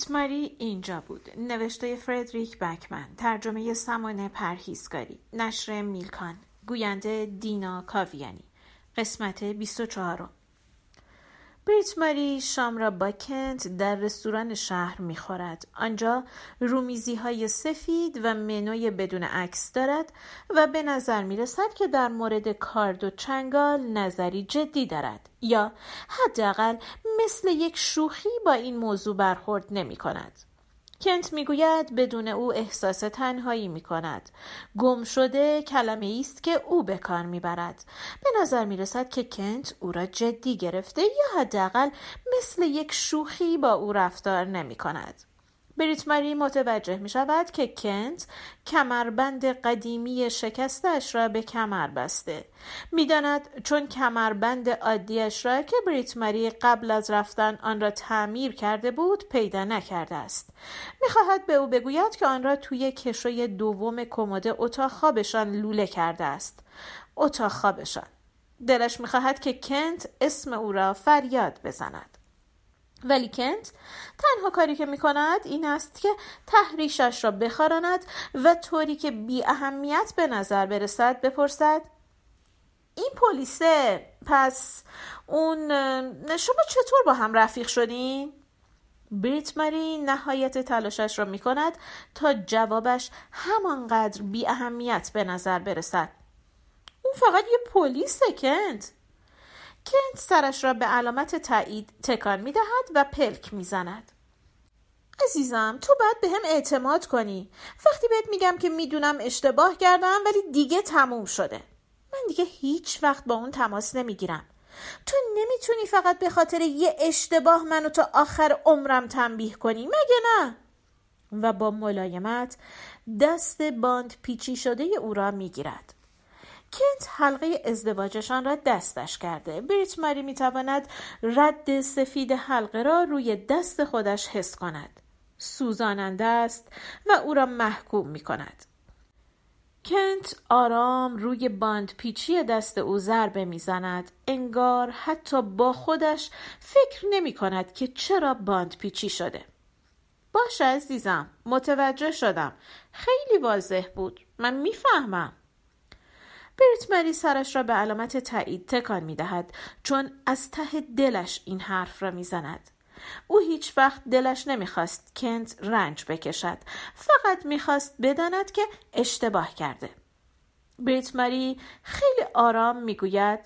بریت ماری اینجا بود. نوشته فردریک بکمن ترجمه سمانه پرهیزگاری نشر میلکان گوینده دینا کاویانی. قسمت 24 بریت ماری شام را با کنت در رستوران شهر می‌خورد آنجا رومیزی های سفید و منوی بدون عکس دارد و به نظر می رسد که در مورد کارد و چنگال نظری جدی دارد یا حداقل مثل یک شوخی با این موضوع برخورد نمی کند. کنت می‌گوید بدون او احساس تنهایی می کند. گم شده کلمه است که او به کار می‌برد. به نظر می رسد که کنت او را جدی گرفته یا حداقل مثل یک شوخی با او رفتار نمی کند. بریت ماری متوجه می شود که کنت کمربند قدیمی شکستش را به کمر بسته. می‌داند چون کمربند عادیش را که بریت ماری قبل از رفتن آن را تعمیر کرده بود پیدا نکرده است. می‌خواهد به او بگوید که آن را توی کشوی دوم کمد اتاق خوابشان لوله کرده است. اتاق خوابشان. دلش می‌خواهد که کنت اسم او را فریاد بزند. ولی کنت تنها کاری که می کند این است که تحریشش را بخاراند و طوری که بی اهمیت به نظر برسد بپرسد این پلیسه پس اون شما چطور با هم رفیق شدین؟ بریت مری نهایت تلاشش را می کند تا جوابش همانقدر بی اهمیت به نظر برسد اون فقط یه پلیسه کنت کنت سرش را به علامت تایید تکان می دهد و پلک می زند. عزیزم تو باید به هم اعتماد کنی. وقتی بهت میگم که می‌دونم اشتباه کردم ولی دیگه تموم شده. من دیگه هیچ وقت با اون تماس نمی‌گیرم. تو نمی‌تونی فقط به خاطر یه اشتباه منو تا آخر عمرم تنبیه کنی مگه نه؟ و با ملایمت دست باند پیچی شده او را می‌گیرد. کنت حلقه ازدواجشان را دستش کرده. بریت ماری می‌تواند رد سفید حلقه را روی دست خودش حس کند. سوزاننده است و او را محکوم می کند کنت آرام روی باند پیچی دست او ضربه می‌زند. انگار حتی با خودش فکر نمی کند که چرا باند پیچی شده. باشه عزیزم متوجه شدم. خیلی واضح بود. من می‌فهمم. بریت مری سرش را به علامت تایید تکان می دهد چون از ته دلش این حرف را می زند. او هیچ وقت دلش نمی‌خواست کنت رنج بکشد فقط می‌خواست بداند که اشتباه کرده بریت مری خیلی آرام می‌گوید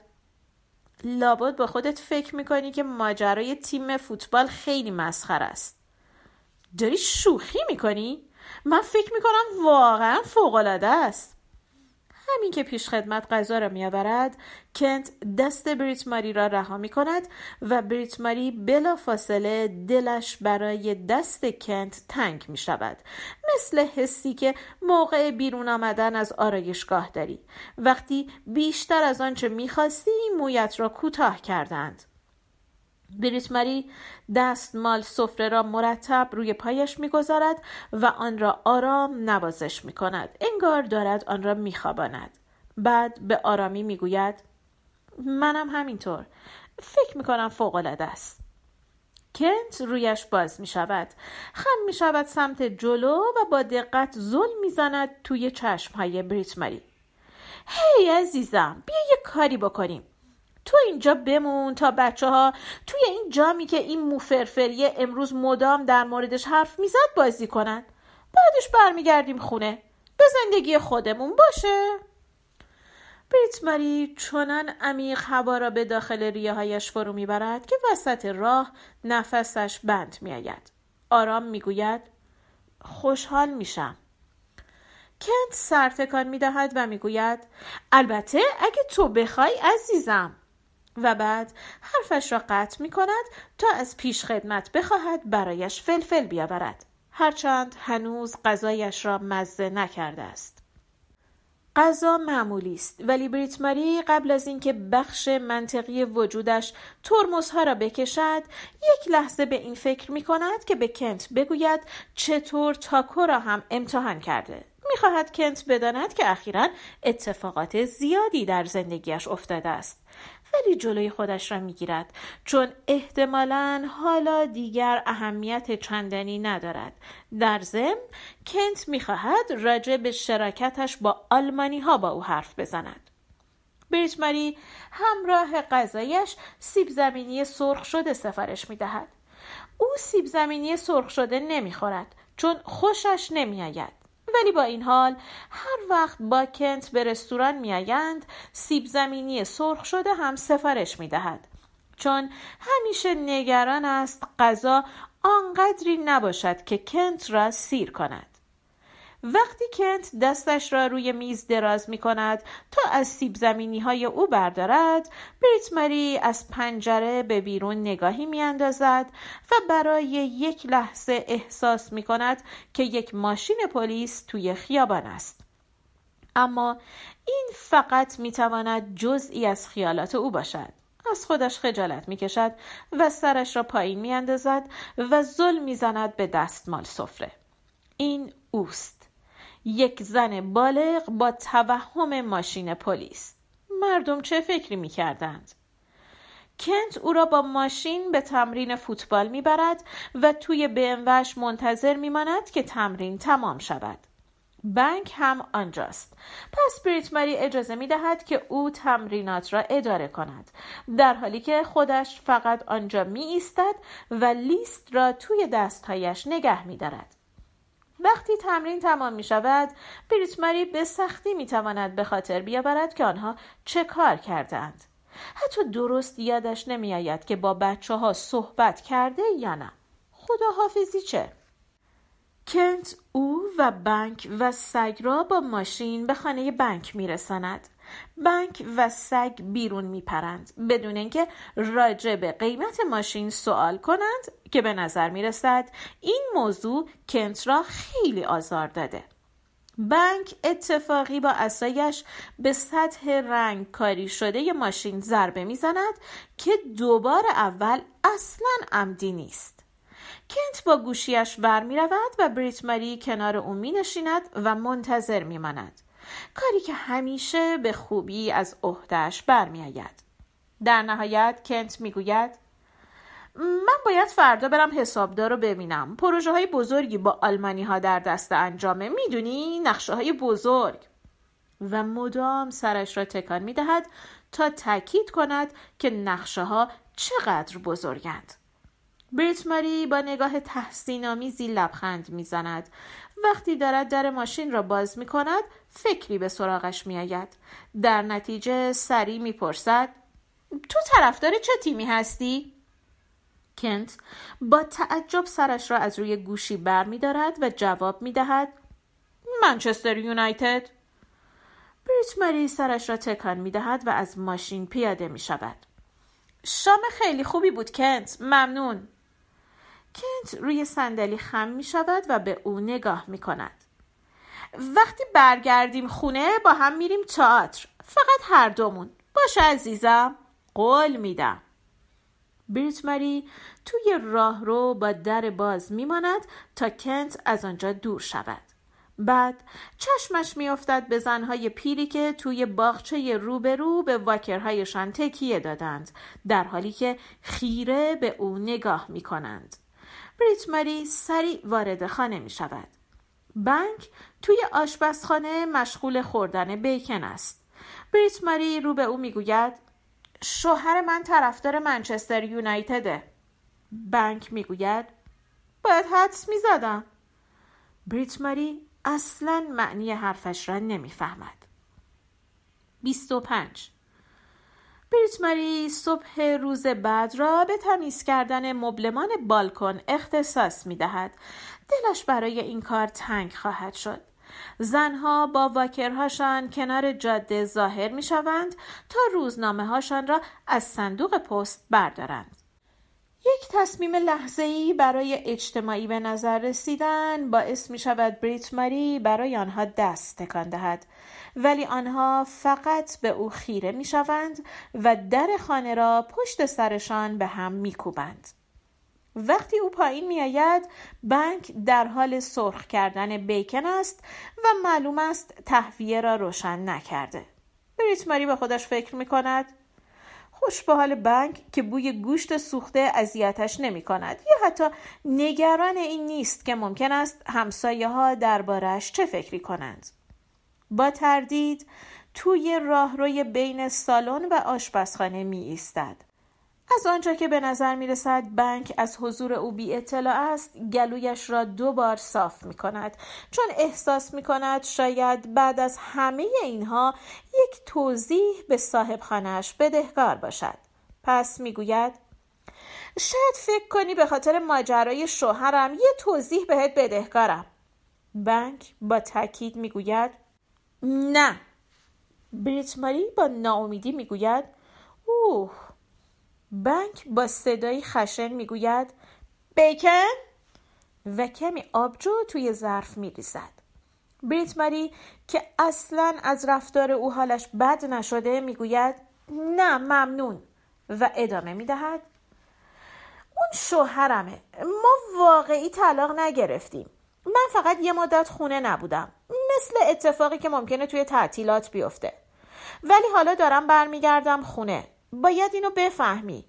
لابد با خودت فکر می‌کنی که ماجرای تیم فوتبال خیلی مسخر است داری شوخی می‌کنی؟ من فکر می‌کنم واقعا فوقالعاده است همین که پیش خدمت غذا را میآورد کنت دست بریت ماری را رها می کند و بریت ماری بلا فاصله دلش برای دست کنت تنگ می شود مثل حسی که موقع بیرون آمدن از آرایشگاه داری. وقتی بیشتر از آنچه می‌خواستی مویت را کوتاه کردند. بریت ماری دستمال سفره را مرتب روی پایش می‌گذارد و آن را آرام نوازش می کند. انگار دارد آن را میخواباند. بعد به آرامی می‌گوید منم همینطور. فکر می‌کنم فوق العاده است. کنت رویش باز می شود. خم می شود سمت جلو و با دقت زل می زند توی چشم های بریت ماری. هی عزیزم بیا یه کاری بکنیم. تو اینجا بمون تا بچه ها توی این جامی که این موفرفریه امروز مدام در موردش حرف می‌زد بازی کنن. بعدش برمیگردیم خونه. به زندگی خودمون باشه. بریت ماری چنان عمیق هوا را به داخل ریه هایش فرو می‌برد که وسط راه نفسش بند میآید. آرام می‌گوید خوشحال میشم. کنت سرتکان می‌دهد و می‌گوید البته اگه تو بخوای عزیزم. و بعد حرفش را قطع می کند تا از پیش خدمت بخواهد برایش فلفل بیاورد. هرچند هنوز غذایش را مزه نکرده است. غذا معمولی است ولی بریت ماری قبل از اینکه بخش منطقی وجودش ترمزها را بکشد یک لحظه به این فکر می کند که به کنت بگوید چطور تاکو را هم امتحان کرده. می‌خواهد کنت بداند که اخیرا اتفاقات زیادی در زندگیش افتاده است. ولی جلوی خودش را می‌گیرد. چون احتمالا حالا دیگر اهمیت چندانی ندارد. در ضمن کنت می‌خواهد راجع به شراکتش با آلمانی ها با او حرف بزند. بریت ماری همراه غذایش سیب زمینی سرخ شده سفارش می‌دهد. او سیب زمینی سرخ شده نمی‌خورد چون خوشش نمیآید. ولی با این حال هر وقت با کنت به رستوران میآیند سیب زمینی سرخ شده هم سفارش می دهد. چون همیشه نگران است غذا آنقدری نباشد که کنت را سیر کند. وقتی کنت دستش را روی میز دراز می کند تا از سیب زمینی های او بردارد بریت مری از پنجره به بیرون نگاهی می اندازد و برای یک لحظه احساس می کند که یک ماشین پلیس توی خیابان است. اما این فقط می تواند جزئی از خیالات او باشد. از خودش خجالت می کشد و سرش را پایین می اندازد و ظلم می زند به دستمال سفره. این اوست. یک زن بالغ با توهم ماشین پلیس مردم چه فکری می کردند؟ کنت او را با ماشین به تمرین فوتبال می‌برد و توی بموش منتظر میماند که تمرین تمام شود. بنک هم آنجاست. پس بریت مری اجازه می دهد که او تمرینات را اداره کند. در حالی که خودش فقط آنجا می ایستد و لیست را توی دستهایش نگه می دارد. وقتی تمرین تمام می شود بریت ماری به سختی می تواند به خاطر بیاورد که آنها چه کار کردند حتی درست یادش نمی آید که با بچه ها صحبت کرده یا نه. خدا حافظی چه؟ کنت او و بنک و سگ را با ماشین به خانه بنک میرساند. بنک و سگ بیرون میپرند. بدون اینکه راجع به قیمت ماشین سوال کنند که به نظر می‌رسد این موضوع کنت را خیلی آزار داده. بنک اتفاقی با اسایش به سطح رنگ کاری شده ماشین ضربه می‌زند که دوبار اول اصلا عمدی نیست. کنت با گوشیش بر می رود و بریت ماری کنار او می نشیند و منتظر می ماند. کاری که همیشه به خوبی از عهدهش برمیآید. در نهایت کنت می‌گوید من باید فردا برم حسابدار رو ببینم. پروژه های بزرگی با آلمانی ها در دست انجامه می‌دونی؟ نقشه های بزرگ. و مدام سرش را تکان می‌دهد تا تاکید کند که نقشه ها چقدر بزرگند. بریت ماری با نگاه تحسین آمیزی لبخند می‌زند. وقتی دارد در ماشین را باز می کند فکری به سراغش می آید. در نتیجه سری می پرسد تو طرفدار چه تیمی هستی؟ کنت با تعجب سرش را از روی گوشی بر می دارد و جواب می دهد منچستر یونایتد بریت مری سرش را تکان می دهد و از ماشین پیاده می شود. شام خیلی خوبی بود کنت ممنون کنت روی صندلی خم می شود و به او نگاه می کند. وقتی برگردیم خونه با هم میریم تئاتر. فقط هر دومون. باشه عزیزم. قول میدم. بریت مری توی راه رو با در باز میماند تا کنت از آنجا دور شود. بعد چشمش میافتد به زنهای پیری که توی باغچه روبرو به واکرهایشان تکیه دادند در حالی که خیره به او نگاه می کنند. بریت ماری سریع وارد خانه می شود. بنک توی آشپزخانه مشغول خوردن بیکن است. بریت ماری رو به او می‌گوید شوهر من طرفدار منچستر یونایتده. بنک می‌گوید باید حدس می‌زدم. بریت ماری اصلا معنی حرفش را نمی‌فهمد. 25 بریت مری صبح روز بعد را به تمیز کردن مبلمان بالکن اختصاص می دهد. دلش برای این کار تنگ خواهد شد. زنها با واکرهاشان کنار جاده ظاهر می شوند تا روزنامه هاشان را از صندوق پست بردارند. یک تصمیم لحظه‌ای برای اجتماعی به نظر رسیدن باعث می شود بریت ماری برای آنها دست تکان دهد ولی آنها فقط به او خیره می شوند و در خانه را پشت سرشان به هم می کوبند. وقتی او پایین می آید بنک در حال سرخ کردن بیکن است و معلوم است تهویه را روشن نکرده. بریت ماری به خودش فکر می کند خوش به حال بنک که بوی گوشت سوخته اذیتش نمی کند یا حتی نگران این نیست که ممکن است همسایه ها دربارش چه فکری کنند. با تردید توی راهروی بین سالن و آشپزخانه می ایستد از آنجا که به نظر می رسد بنک از حضور او بی اطلاع است گلویش را دو بار صاف می کند چون احساس می کند شاید بعد از همه اینها یک توضیح به صاحب خانهش بدهکار باشد. پس می گوید شاید فکر کنی به خاطر ماجرای شوهرم یه توضیح بهت بدهکارم. بنک با تاکید می گوید نه. بریت ماری با ناامیدی می گوید اوه بنک با صدایی خشن می‌گوید بیکن؟ و کمی آبجو توی ظرف میریزد. بریت ماری که اصلا از رفتار او حالش بد نشده می‌گوید نه ممنون. و ادامه می‌دهد اون شوهرمه. ما واقعی طلاق نگرفتیم. من فقط یه مدت خونه نبودم. مثل اتفاقی که ممکنه توی تعطیلات بیفته. ولی حالا دارم برمیگردم خونه. باید اینو بفهمی.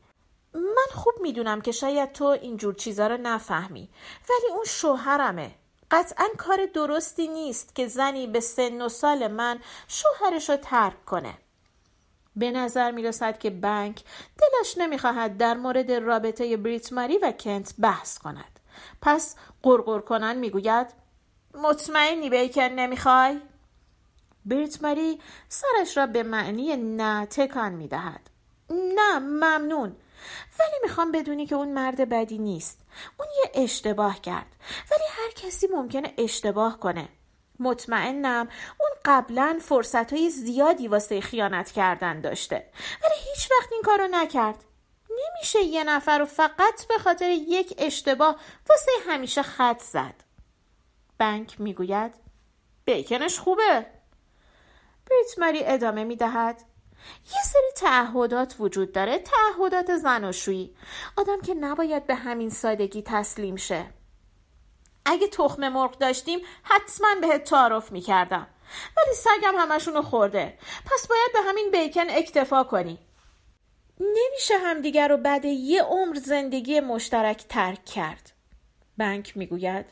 من خوب می‌دونم که شاید تو اینجور چیزا رو نفهمی ولی اون شوهرمه. قطعا کار درستی نیست که زنی به سن و سال من شوهرش رو ترک کنه. به نظر می رسد که بنک دلش نمی‌خواهد در مورد رابطه بریت ماری و کنت بحث کند. پس قرقر کنن می‌گوید مطمئنی بیکن نمی‌خوای؟ بریت ماری سرش را به معنی نه تکان می‌دهد. نه ممنون. ولی می‌خوام بدونی که اون مرد بدی نیست. اون یه اشتباه کرد. ولی هر کسی ممکنه اشتباه کنه. مطمئنم اون قبلا فرصت های زیادی واسه خیانت کردن داشته. ولی هیچ وقت این کارو نکرد. نمیشه یه نفر رو فقط به خاطر یک اشتباه واسه همیشه خط زد. بنک می‌گوید بیکنش خوبه. بریت ماری ادامه می‌دهد. یه سری تعهدات وجود داره تعهدات زناشویی. آدم که نباید به همین سادگی تسلیم شه. اگه تخم مرغ داشتیم حتما بهت تعارف می‌کردم. ولی سگم همشونو خورده. پس باید به همین بیکن اکتفا کنی. نمیشه همدیگر رو بعد یه عمر زندگی مشترک ترک کرد. بنک می‌گوید.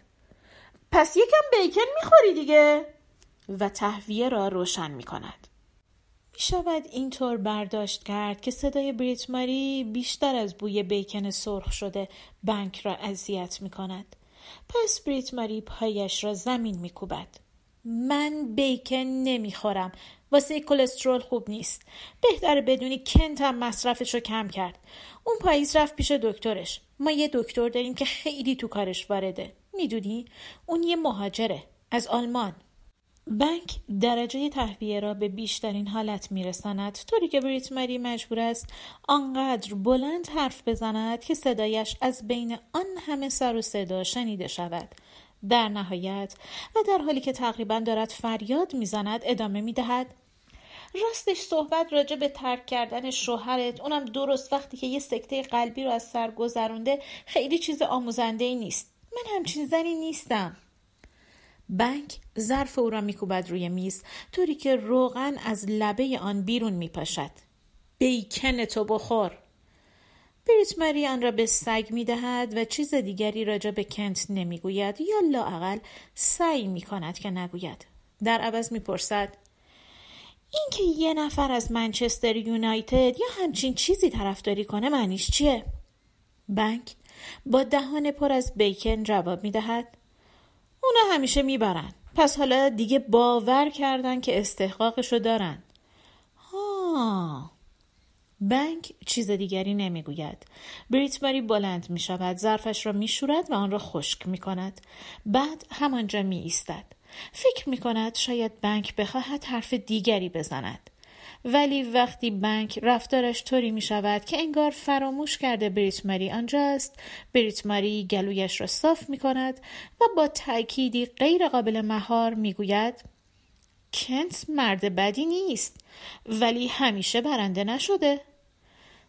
پس یکم بیکن می‌خوری دیگه. و تهویه را روشن می‌کند. می شود اینطور برداشت کرد که صدای بریت ماری بیشتر از بوی بیکن سرخ شده بنک را اذیت می کند. پس بریت ماری پایش را زمین می کوبد. من بیکن نمی‌خورم. واسه کلسترول خوب نیست. بهتره بدونی کنت هم مصرفش رو کم کرد. اون پاییز رفت پیش دکترش. ما یه دکتر داریم که خیلی تو کارش وارده. می‌دونی؟ اون یه مهاجره. از آلمان. بنک درجه تهویه را به بیشترین حالت میرساند. طوری که بریت مری مجبور است آنقدر بلند حرف بزند که صدایش از بین آن همه سر و صدا شنیده شود. در نهایت و در حالی که تقریبا دارد فریاد می‌زند ادامه می‌دهد. راستش صحبت راجع به ترک کردن شوهرت اونم درست وقتی که یه سکته قلبی رو از سر گذرونده خیلی چیز آموزنده ای نیست. من همچین زنی نیستم. بنک ظرف او را میکوبد روی میز طوری که روغن از لبه آن بیرون میپاشد. بیکن تو بخور. بریت مری آن را به سگ می‌دهد و چیز دیگری راجع به کنت نمی‌گوید یا لااقل سعی می‌کند که نگوید. در عوض می‌پرسد اینکه یه نفر از منچستر یونایتد یا همچین چیزی طرفداری کنه معنیش چیه؟ بنک با دهان پر از بیکن جواب می‌دهد اونا همیشه می‌برن. پس حالا دیگه باور کردن که استحقاقشو دارن. ها بنک چیز دیگری نمی‌گوید. بریت ماری بلند می شود ظرفش را می شورد و آن را خشک می کند بعد همانجا می ایستد فکر می کند شاید بنک بخواهد حرف دیگری بزند. ولی وقتی بنک رفتارش طوری می شود که انگار فراموش کرده بریت ماری آنجاست بریت ماری گلویش را صاف می کند و با تأکیدی غیر قابل مهار می گوید کنت مرد بدی نیست ولی همیشه برنده نشده.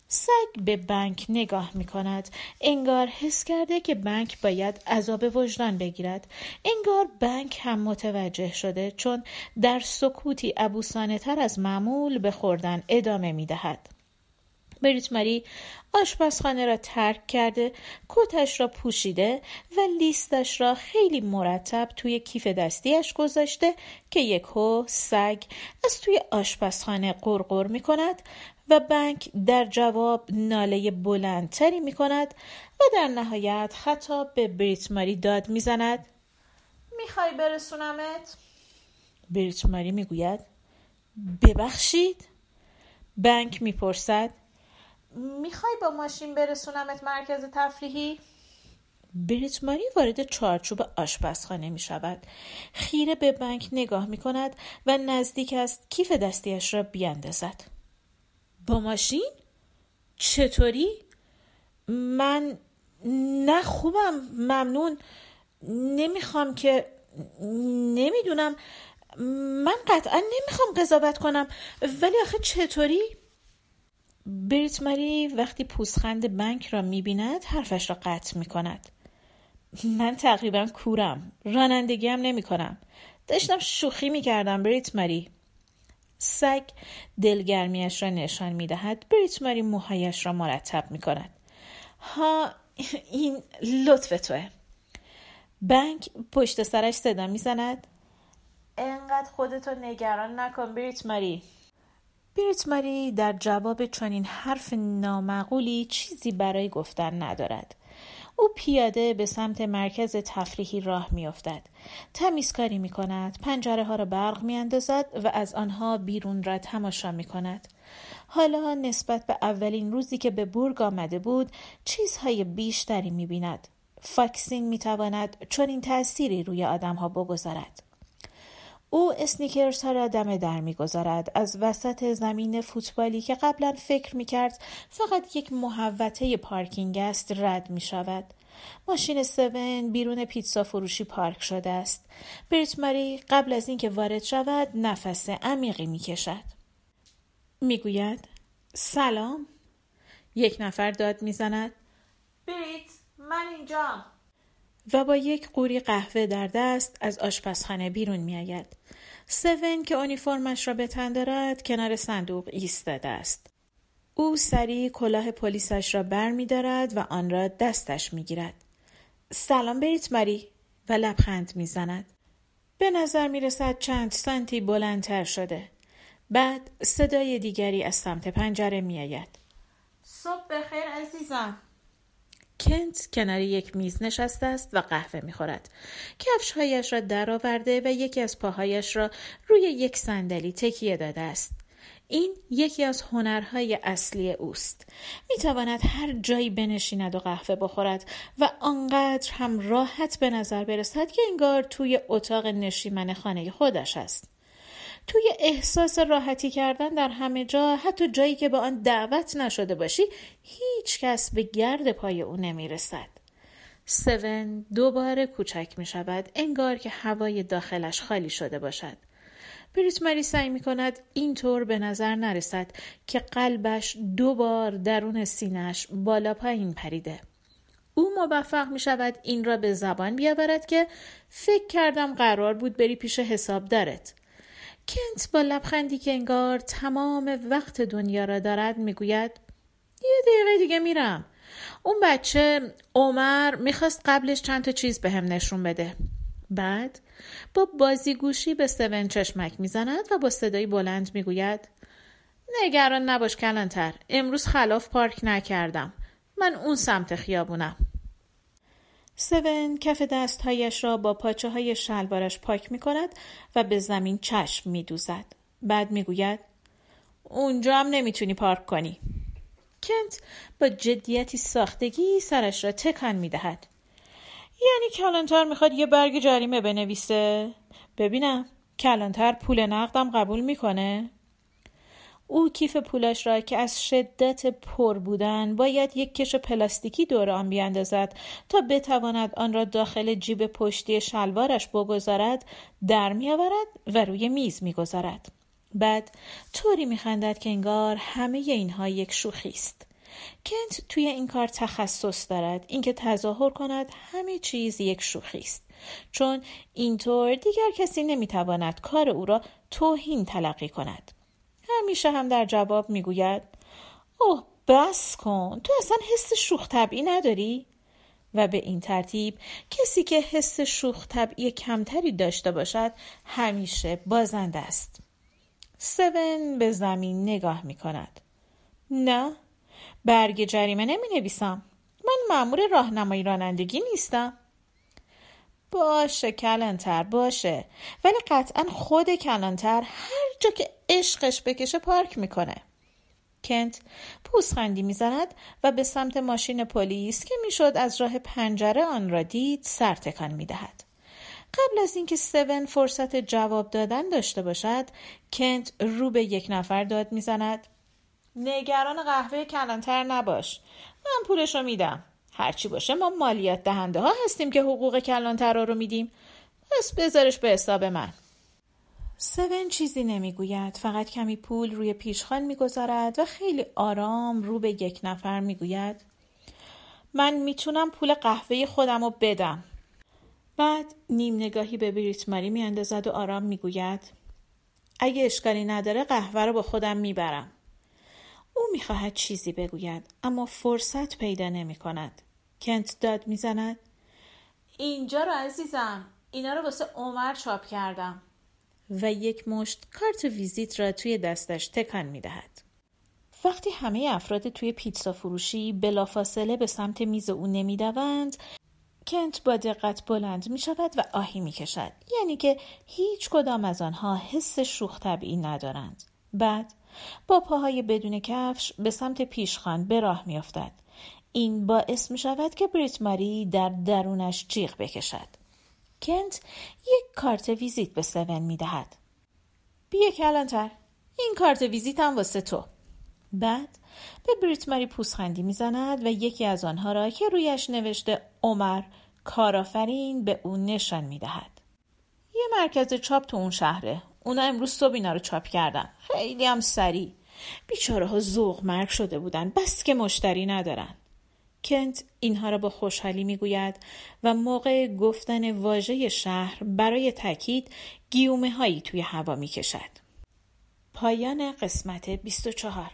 سگ به بنک نگاه می کند. انگار حس کرده که بنک باید عذاب وجدان بگیرد. انگار بنک هم متوجه شده چون در سکوتی ابوسانه تر از معمول به خوردن ادامه می دهد. بریت ماری آشپزخانه را ترک کرده کتش را پوشیده و لیستش را خیلی مرتب توی کیف دستیش گذاشته که یکو سگ از توی آشپزخانه قرقر می کند و بنک در جواب ناله بلندتری می کند و در نهایت خطاب به بریت ماری داد می زند می‌خوای برسونمت؟ بریت ماری می‌گوید ببخشید بنک می‌پرسد می‌خوای با ماشین برسونمت مرکز تفریحی؟ بریت ماری وارد چارچوب آشپزخانه می شود. خیره به بنک نگاه می کند و نزدیک است کیف دستیش را بیاندازد. با ماشین؟ چطوری؟ من نه خوبم ممنون. نمی‌خوام که نمی‌دونم. من قطعا نمی‌خوام قضاوت کنم. ولی آخه چطوری؟ بریت ماری وقتی پوسخند بنک را می‌بیند حرفش را قطع می‌کند. من تقریبا کورم. رانندگی هم نمی کنم داشتم شوخی می‌کردم بریت ماری. سگ دلگرمیش را نشان می‌دهد بریت ماری موهایش را مرتب می‌کند. ها این لطف توه. بنک پشت سرش صدا می‌زند. انقدر خودتو نگران نکن بریت ماری بریت ماری در جواب چنین حرف نامعقولی چیزی برای گفتن ندارد. او پیاده به سمت مرکز تفریحی راه میافتد. تمیزکاری می کند پنجره ها را برق می اندازد و از آنها بیرون را تماشا می کند حالا نسبت به اولین روزی که به بورگ آمده بود چیزهای بیشتری می بیند فاکسین تواند چنین تأثیری روی آدم ها بگذارد. او اسنیکرز ها را دم در می‌گذارد از وسط زمین فوتبالی که قبلا فکر می کرد فقط یک محوطه پارکینگ است رد می شود. ماشین سون بیرون پیتزا فروشی پارک شده است. بریت ماری قبل از اینکه وارد شود نفس عمیقی می کشد. می گوید سلام. یک نفر داد می زند. بریت من اینجا. و با یک قوری قهوه در دست از آشپزخانه بیرون می آید. سون که اونیفرمش را به تن دارد کنار صندوق ایستاده است. او سریع کلاه پلیسش را بر می دارد و آن را دستش می گیرد. سلام بریت مری و لبخند می زند. به نظر می رسد چند سانتی بلندتر شده. بعد صدای دیگری از سمت پنجره می آید. صبح بخیر عزیزم. کنت کنار یک میز نشسته است و قهوه می‌خورد. کفشهایش را درآورده و یکی از پاهایش را روی یک صندلی تکیه داده است. این یکی از هنرهای اصلی اوست. می تواند هر جایی بنشیند و قهوه بخورد و آنقدر هم راحت به نظر برسد که انگار توی اتاق نشیمن خانه خودش است. توی احساس راحتی کردن در همه جا حتی جایی که به آن دعوت نشده باشی هیچ کس به گرد پای او نمی رسد. سون دوباره کوچک می شود انگار که هوای داخلش خالی شده باشد. بریت مری سعی می کند اینطور به نظر نرسد که قلبش دو بار درون سینش بالا پایین پریده. او موفق می شود این را به زبان بیاورد که فکر کردم قرار بود بری پیش حساب دارد. کنت با لبخندی که انگار تمام وقت دنیا را دارد می‌گوید یه دقیقه دیگه میرم. اون بچه عمر می‌خواست قبلش چند تا چیز به هم نشون بده. بعد با بازیگوشی به سون چشمک می‌زند و با صدای بلند می‌گوید نگران نباش کلانتر امروز خلاف پارک نکردم. من اون سمت خیابونم. سون کف دستهایش را با پاچه های شلوارش پاک می کند و به زمین چشم می دوزد. بعد می گوید اونجا هم نمی‌تونی پارک کنی. کنت با جدیتی ساختگی سرش را تکان می دهد. یعنی کلانتر می‌خواد یه برگ جریمه بنویسه؟ ببینم کلانتر پول نقدم قبول می‌کنه؟ او کیف پولش را که از شدت پر بودن باید یک کش پلاستیکی دور آن بیاندازد تا بتواند آن را داخل جیب پشتی شلوارش بگذارد در میآورد و روی میز می‌گذارد. بعد طوری میخندد که انگار همه اینها یک شوخی است. کنت توی این کار تخصص دارد اینکه تظاهر کند همه چیز یک شوخی است. چون اینطور دیگر کسی نمی‌تواند کار او را توهین تلقی کند. همیشه هم در جواب می‌گوید؟ اوه بس کن. تو اصلا حس شوخ طبعی نداری؟ و به این ترتیب کسی که حس شوخ طبعی کمتری داشته باشد همیشه بازنده است. سون به زمین نگاه می کند نه برگ جریمه نمی نویسم. من مأمور راهنمایی رانندگی نیستم. باشه کلانتر باشه. ولی قطعا خود کلانتر هر جا که عشقش بکشه پارک می‌کنه. کنت پوسخندی می‌زند و به سمت ماشین پلیس که می‌شد از راه پنجره آن را دید سر تکان می‌دهد. قبل از اینکه سون فرصت جواب دادن داشته باشد کنت رو به یک نفر داد می‌زند. نگران قهوه کلانتر نباش. من پولش رو میدم. هرچی باشه ما مالیات دهنده ها هستیم که حقوق کلانترا رو میدیم. پس بذارش به حساب من. سون چیزی نمی‌گوید. فقط کمی پول روی پیشخان می‌گذارد و خیلی آرام رو به یک نفر می‌گوید. من می‌تونم پول قهوه خودم رو بدم. بعد نیم نگاهی به بریت ماری میاندازد و آرام می‌گوید. اگه اشکالی نداره قهوه رو با خودم می‌برم. او می‌خواهد چیزی بگوید اما فرصت پیدا نمی کند. کنت داد می‌زند اینجا رو عزیزم اینا رو واسه عمر چاپ کردم و یک مشت کارت ویزیت را توی دستش تکان می دهد. وقتی همه افراد توی پیتزا فروشی بلافاصله به سمت میز او نمی‌دوند کنت با دقت بلند می شود و آهی می کشد. یعنی که هیچ کدام از آنها حس شوخ طبعی ندارند. بعد با پاهای بدون کفش به سمت پیشخان به راه می افتد. این باعث می شود که بریت ماری در درونش جیغ بکشد. کنت یک کارت ویزیت به سون می دهد. بیا کلانتر این کارت ویزیت هم واسه تو. بعد به بریت ماری پوسخندی می‌زند و یکی از آنها را که رویش نوشته عمر کارآفرین به اون نشان می دهد. یه مرکز چاپ تو اون شهره. اونا امروز صبح اینا رو چاپ کردن. خیلی هم سریع. بیچاره ها زوغ مرگ شده بودن بس که مشتری ندارن. کنت اینها را با خوشحالی می‌گوید و موقع گفتن واژه شهر برای تاکید گیومه هایی توی هوا می کشد. پایان قسمت 24